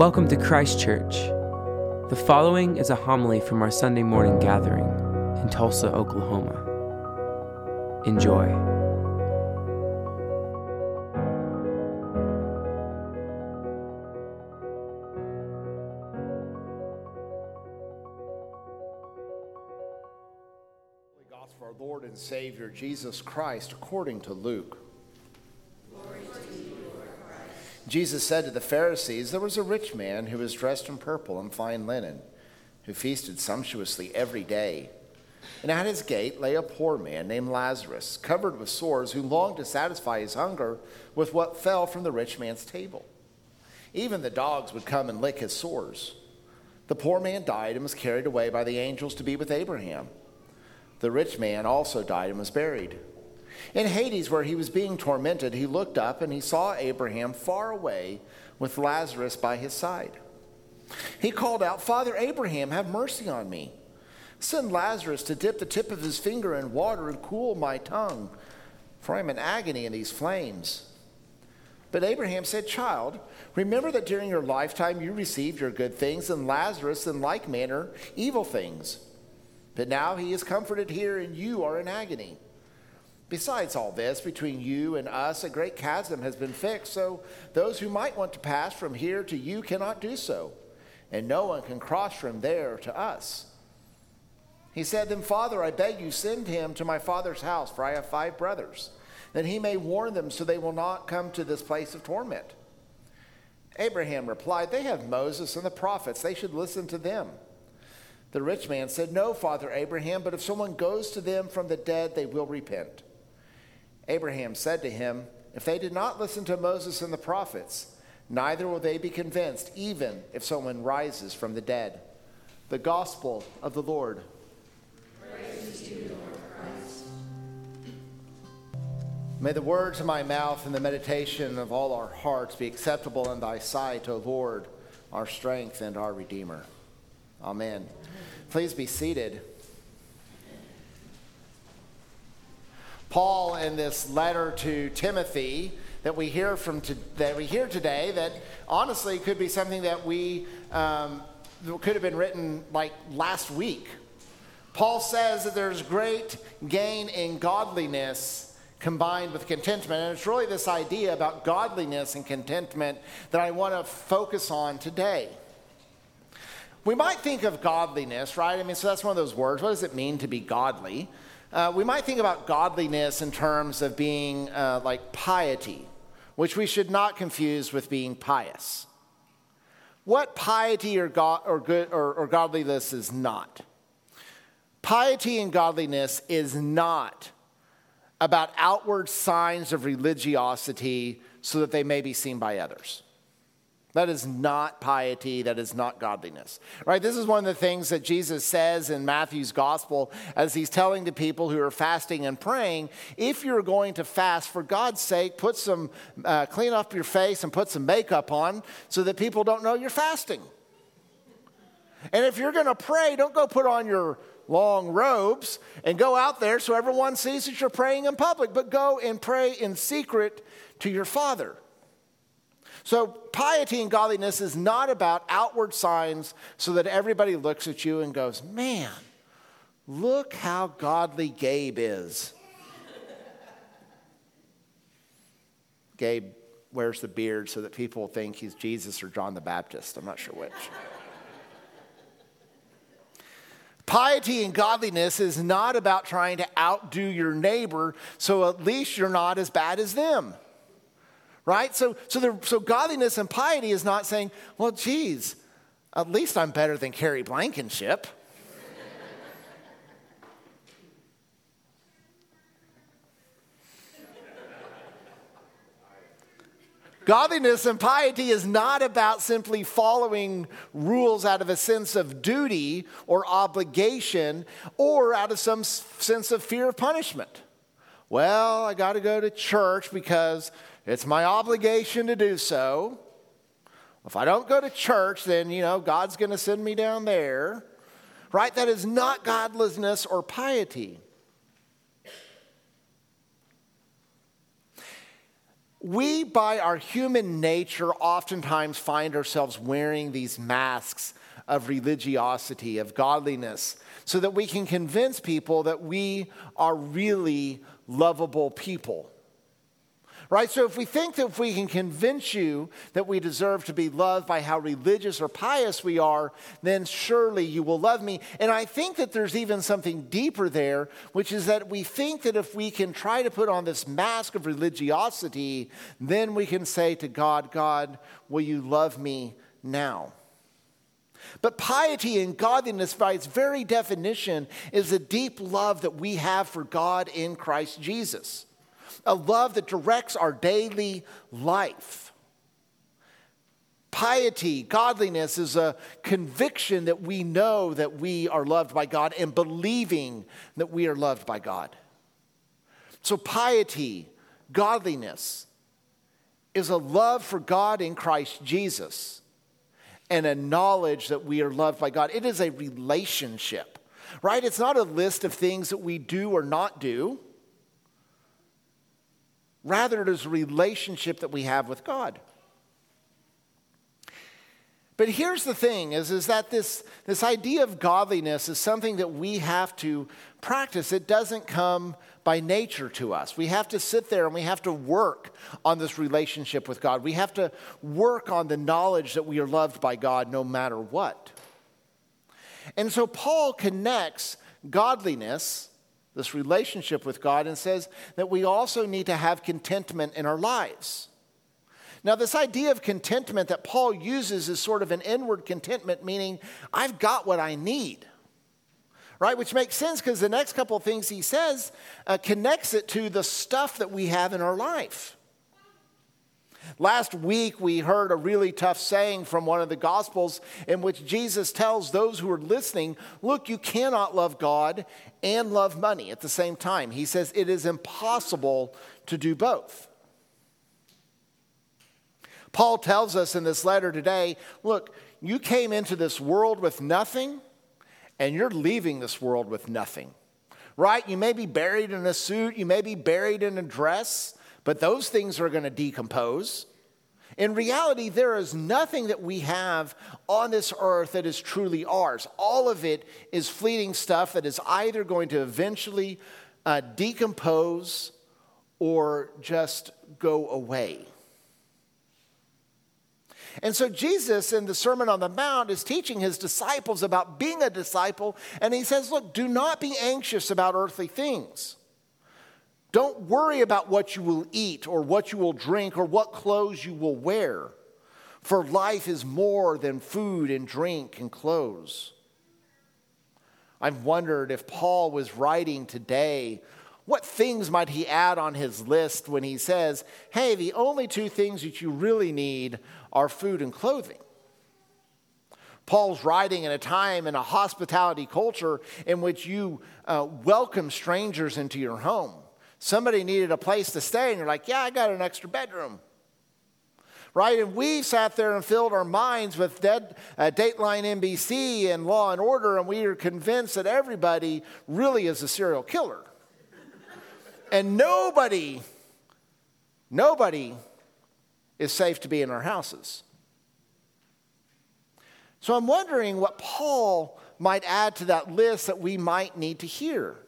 Welcome to Christ Church. The following is a homily from our Sunday morning gathering in Tulsa, Oklahoma. Enjoy. Gospel of our Lord and Savior Jesus Christ according to Luke. Jesus said to the Pharisees, There was a rich man who was dressed in purple and fine linen, who feasted sumptuously every day. And at his gate lay a poor man named Lazarus, covered with sores, who longed to satisfy his hunger with what fell from the rich man's table. Even the dogs would come and lick his sores. The poor man died and was carried away by the angels to be with Abraham. The rich man also died and was buried. In Hades, where he was being tormented, he looked up and he saw Abraham far away with Lazarus by his side. He called out, Father Abraham, have mercy on me. Send Lazarus to dip the tip of his finger in water and cool my tongue, for I am in agony in these flames. But Abraham said, Child, remember that during your lifetime you received your good things, and Lazarus in like manner evil things. But now he is comforted here, and you are in agony. Besides all this, between you and us, a great chasm has been fixed, so those who might want to pass from here to you cannot do so, and no one can cross from there to us. He said, Then, Father, I beg you, send him to my father's house, for I have five brothers, that he may warn them so they will not come to this place of torment. Abraham replied, They have Moses and the prophets, they should listen to them. The rich man said, No, Father Abraham, but if someone goes to them from the dead, they will repent. Abraham said to him, If they did not listen to Moses and the prophets, neither will they be convinced, even if someone rises from the dead. The gospel of the Lord. Lord Christ. May the words of my mouth and the meditation of all our hearts be acceptable in thy sight, O Lord, our strength and our Redeemer. Amen. Please be seated. Paul, in this letter to Timothy that we hear from to, that we hear today, that honestly could be something that we um, could have been written like last week. Paul says that there's great gain in godliness combined with contentment. And it's really this idea about godliness and contentment that I want to focus on today. We might think of godliness, right? I mean, so that's one of those words. What does it mean to be godly? Uh, we might think about godliness in terms of being uh, like piety, which we should not confuse with being pious. What piety or, God, or, good, or, or godliness is not? Piety and godliness is not about outward signs of religiosity so that they may be seen by others. That is not piety. That is not godliness. Right? This is one of the things that Jesus says in Matthew's gospel as he's telling the people who are fasting and praying if you're going to fast, for God's sake, put some, uh, clean up your face and put some makeup on so that people don't know you're fasting. And if you're going to pray, don't go put on your long robes and go out there so everyone sees that you're praying in public, but go and pray in secret to your Father. So, piety and godliness is not about outward signs so that everybody looks at you and goes, Man, look how godly Gabe is. Gabe wears the beard so that people think he's Jesus or John the Baptist. I'm not sure which. Piety and godliness is not about trying to outdo your neighbor so at least you're not as bad as them. Right? So, so, so godliness and piety is not saying, well, geez, at least I'm better than Carrie Blankenship. Godliness and piety is not about simply following rules out of a sense of duty or obligation or out of some sense of fear of punishment. Well, I got to go to church because it's my obligation to do so. If I don't go to church, then, you know, God's going to send me down there. Right? That is not godlessness or piety. we, by our human nature, oftentimes find ourselves wearing these masks of religiosity, of godliness, so that we can convince people that we are really lovable people right? So if we think that if we can convince you that we deserve to be loved by how religious or pious we are, then surely you will love me. And I think that there's even something deeper there, which is that we think that if we can try to put on this mask of religiosity, then we can say to God, God, will you love me now? But piety and godliness, by its very definition, is a deep love that we have for God in Christ Jesus a love that directs our daily life. Piety, godliness is a conviction that we know that we are loved by God and believing that we are loved by God. So, piety, godliness, is a love for God in Christ Jesus and a knowledge that we are loved by God. It is a relationship, right? It's not a list of things that we do or not do. Rather, it is a relationship that we have with God. But here's the thing is, is that this, this idea of godliness is something that we have to practice. It doesn't come by nature to us. We have to sit there and we have to work on this relationship with God. We have to work on the knowledge that we are loved by God no matter what. And so Paul connects godliness this relationship with God, and says that we also need to have contentment in our lives. Now, this idea of contentment that Paul uses is sort of an inward contentment, meaning I've got what I need. Right, which makes sense because the next couple of things he says uh, connects it to the stuff that we have in our life. Last week, we heard a really tough saying from one of the Gospels in which Jesus tells those who are listening look, you cannot love God and love money at the same time. He says it is impossible to do both. Paul tells us in this letter today look, you came into this world with nothing, and you're leaving this world with nothing. Right? You may be buried in a suit, you may be buried in a dress, but those things are going to decompose. In reality, there is nothing that we have on this earth that is truly ours. All of it is fleeting stuff that is either going to eventually uh, decompose or just go away. And so, Jesus in the Sermon on the Mount is teaching his disciples about being a disciple. And he says, Look, do not be anxious about earthly things. Don't worry about what you will eat or what you will drink or what clothes you will wear, for life is more than food and drink and clothes. I've wondered if Paul was writing today, what things might he add on his list when he says, hey, the only two things that you really need are food and clothing? Paul's writing in a time in a hospitality culture in which you uh, welcome strangers into your home. Somebody needed a place to stay, and you're like, yeah, I got an extra bedroom. Right? And we sat there and filled our minds with dead, uh, Dateline NBC and Law and Order, and we are convinced that everybody really is a serial killer. and nobody, nobody is safe to be in our houses. So I'm wondering what Paul might add to that list that we might need to hear.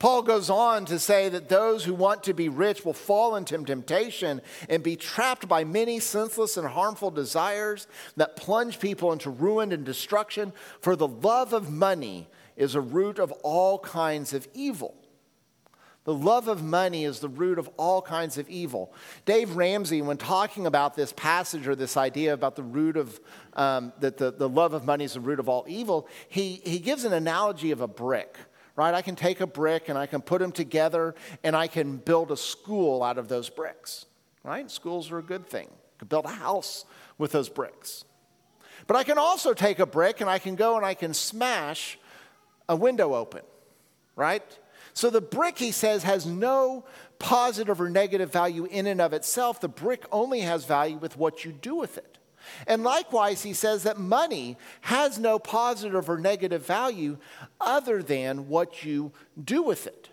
Paul goes on to say that those who want to be rich will fall into temptation and be trapped by many senseless and harmful desires that plunge people into ruin and destruction. For the love of money is a root of all kinds of evil. The love of money is the root of all kinds of evil. Dave Ramsey, when talking about this passage or this idea about the root of, um, that the, the love of money is the root of all evil, he, he gives an analogy of a brick right? I can take a brick and I can put them together and I can build a school out of those bricks, right? Schools are a good thing. I can build a house with those bricks. But I can also take a brick and I can go and I can smash a window open, right? So the brick, he says, has no positive or negative value in and of itself. The brick only has value with what you do with it. And likewise, he says that money has no positive or negative value other than what you do with it.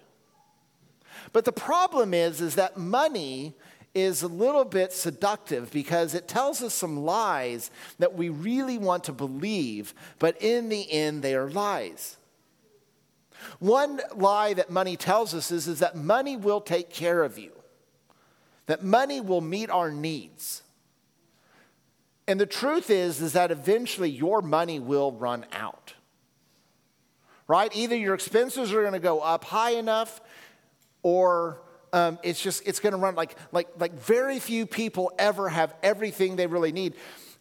But the problem is, is that money is a little bit seductive because it tells us some lies that we really want to believe, but in the end, they are lies. One lie that money tells us is, is that money will take care of you, that money will meet our needs. And the truth is, is that eventually your money will run out. Right? Either your expenses are going to go up high enough or um, it's just it's going to run like like like very few people ever have everything they really need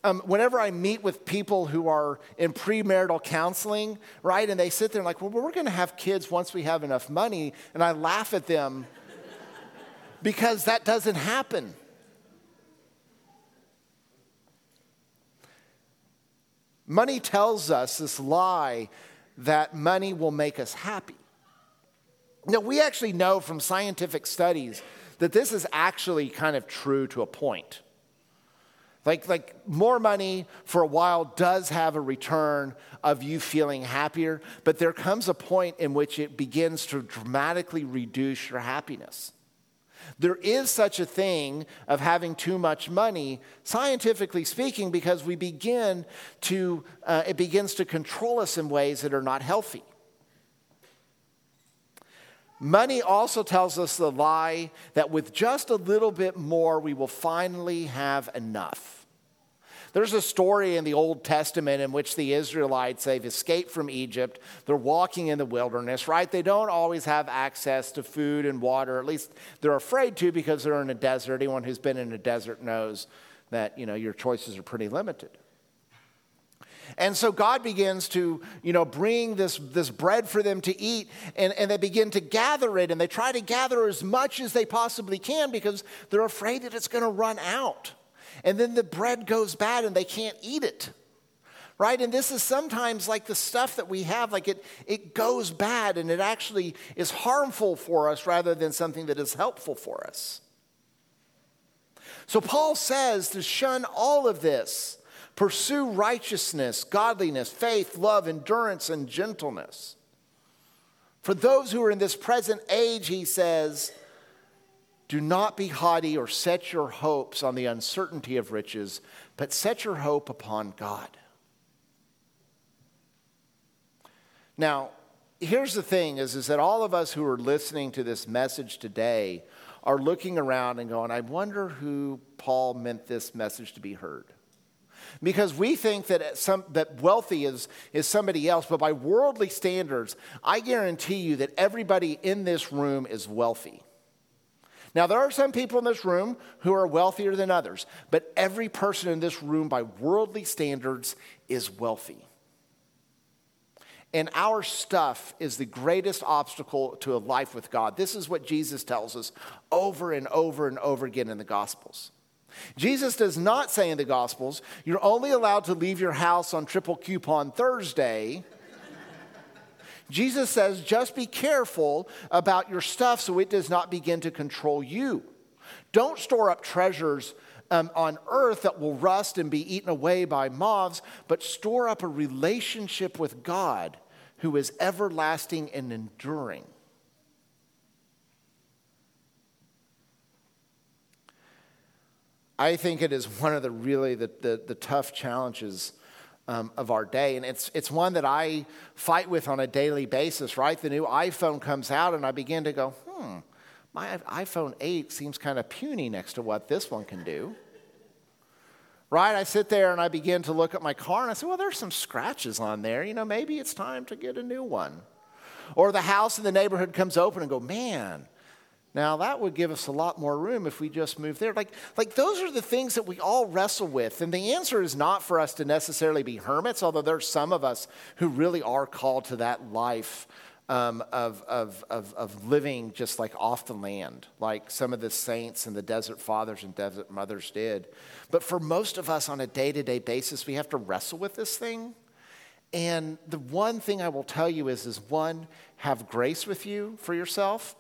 um, whenever i meet with people who are in premarital counseling right and they sit there like well we're going to have kids once we have enough money and i laugh at them because that doesn't happen money tells us this lie that money will make us happy now, we actually know from scientific studies that this is actually kind of true to a point. Like, like more money for a while does have a return of you feeling happier, but there comes a point in which it begins to dramatically reduce your happiness. There is such a thing of having too much money, scientifically speaking, because we begin to, uh, it begins to control us in ways that are not healthy. Money also tells us the lie that with just a little bit more, we will finally have enough. There's a story in the Old Testament in which the Israelites, they've escaped from Egypt. They're walking in the wilderness, right? They don't always have access to food and water. At least they're afraid to because they're in a desert. Anyone who's been in a desert knows that, you know, your choices are pretty limited. And so God begins to, you know, bring this, this bread for them to eat, and, and they begin to gather it, and they try to gather as much as they possibly can because they're afraid that it's going to run out. And then the bread goes bad and they can't eat it. Right? And this is sometimes like the stuff that we have, like it, it goes bad and it actually is harmful for us rather than something that is helpful for us. So Paul says to shun all of this Pursue righteousness, godliness, faith, love, endurance, and gentleness. For those who are in this present age, he says, do not be haughty or set your hopes on the uncertainty of riches, but set your hope upon God. Now, here's the thing is, is that all of us who are listening to this message today are looking around and going, I wonder who Paul meant this message to be heard. Because we think that, some, that wealthy is, is somebody else, but by worldly standards, I guarantee you that everybody in this room is wealthy. Now, there are some people in this room who are wealthier than others, but every person in this room, by worldly standards, is wealthy. And our stuff is the greatest obstacle to a life with God. This is what Jesus tells us over and over and over again in the Gospels. Jesus does not say in the Gospels, you're only allowed to leave your house on triple coupon Thursday. Jesus says, just be careful about your stuff so it does not begin to control you. Don't store up treasures um, on earth that will rust and be eaten away by moths, but store up a relationship with God who is everlasting and enduring. I think it is one of the really the, the, the tough challenges um, of our day. And it's, it's one that I fight with on a daily basis, right? The new iPhone comes out, and I begin to go, hmm, my iPhone 8 seems kind of puny next to what this one can do. Right? I sit there and I begin to look at my car and I say, well, there's some scratches on there. You know, maybe it's time to get a new one. Or the house in the neighborhood comes open and go, man, now, that would give us a lot more room if we just moved there. Like, like those are the things that we all wrestle with. And the answer is not for us to necessarily be hermits, although there are some of us who really are called to that life um, of, of, of, of living just like off the land, like some of the saints and the desert fathers and desert mothers did. But for most of us on a day to day basis, we have to wrestle with this thing. And the one thing I will tell you is, is one, have grace with you for yourself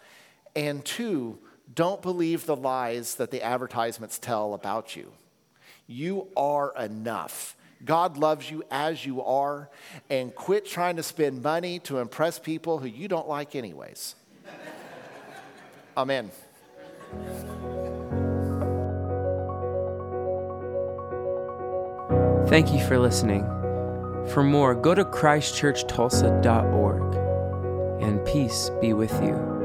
and two, don't believe the lies that the advertisements tell about you. You are enough. God loves you as you are, and quit trying to spend money to impress people who you don't like, anyways. Amen. Thank you for listening. For more, go to christchurchtulsa.org, and peace be with you.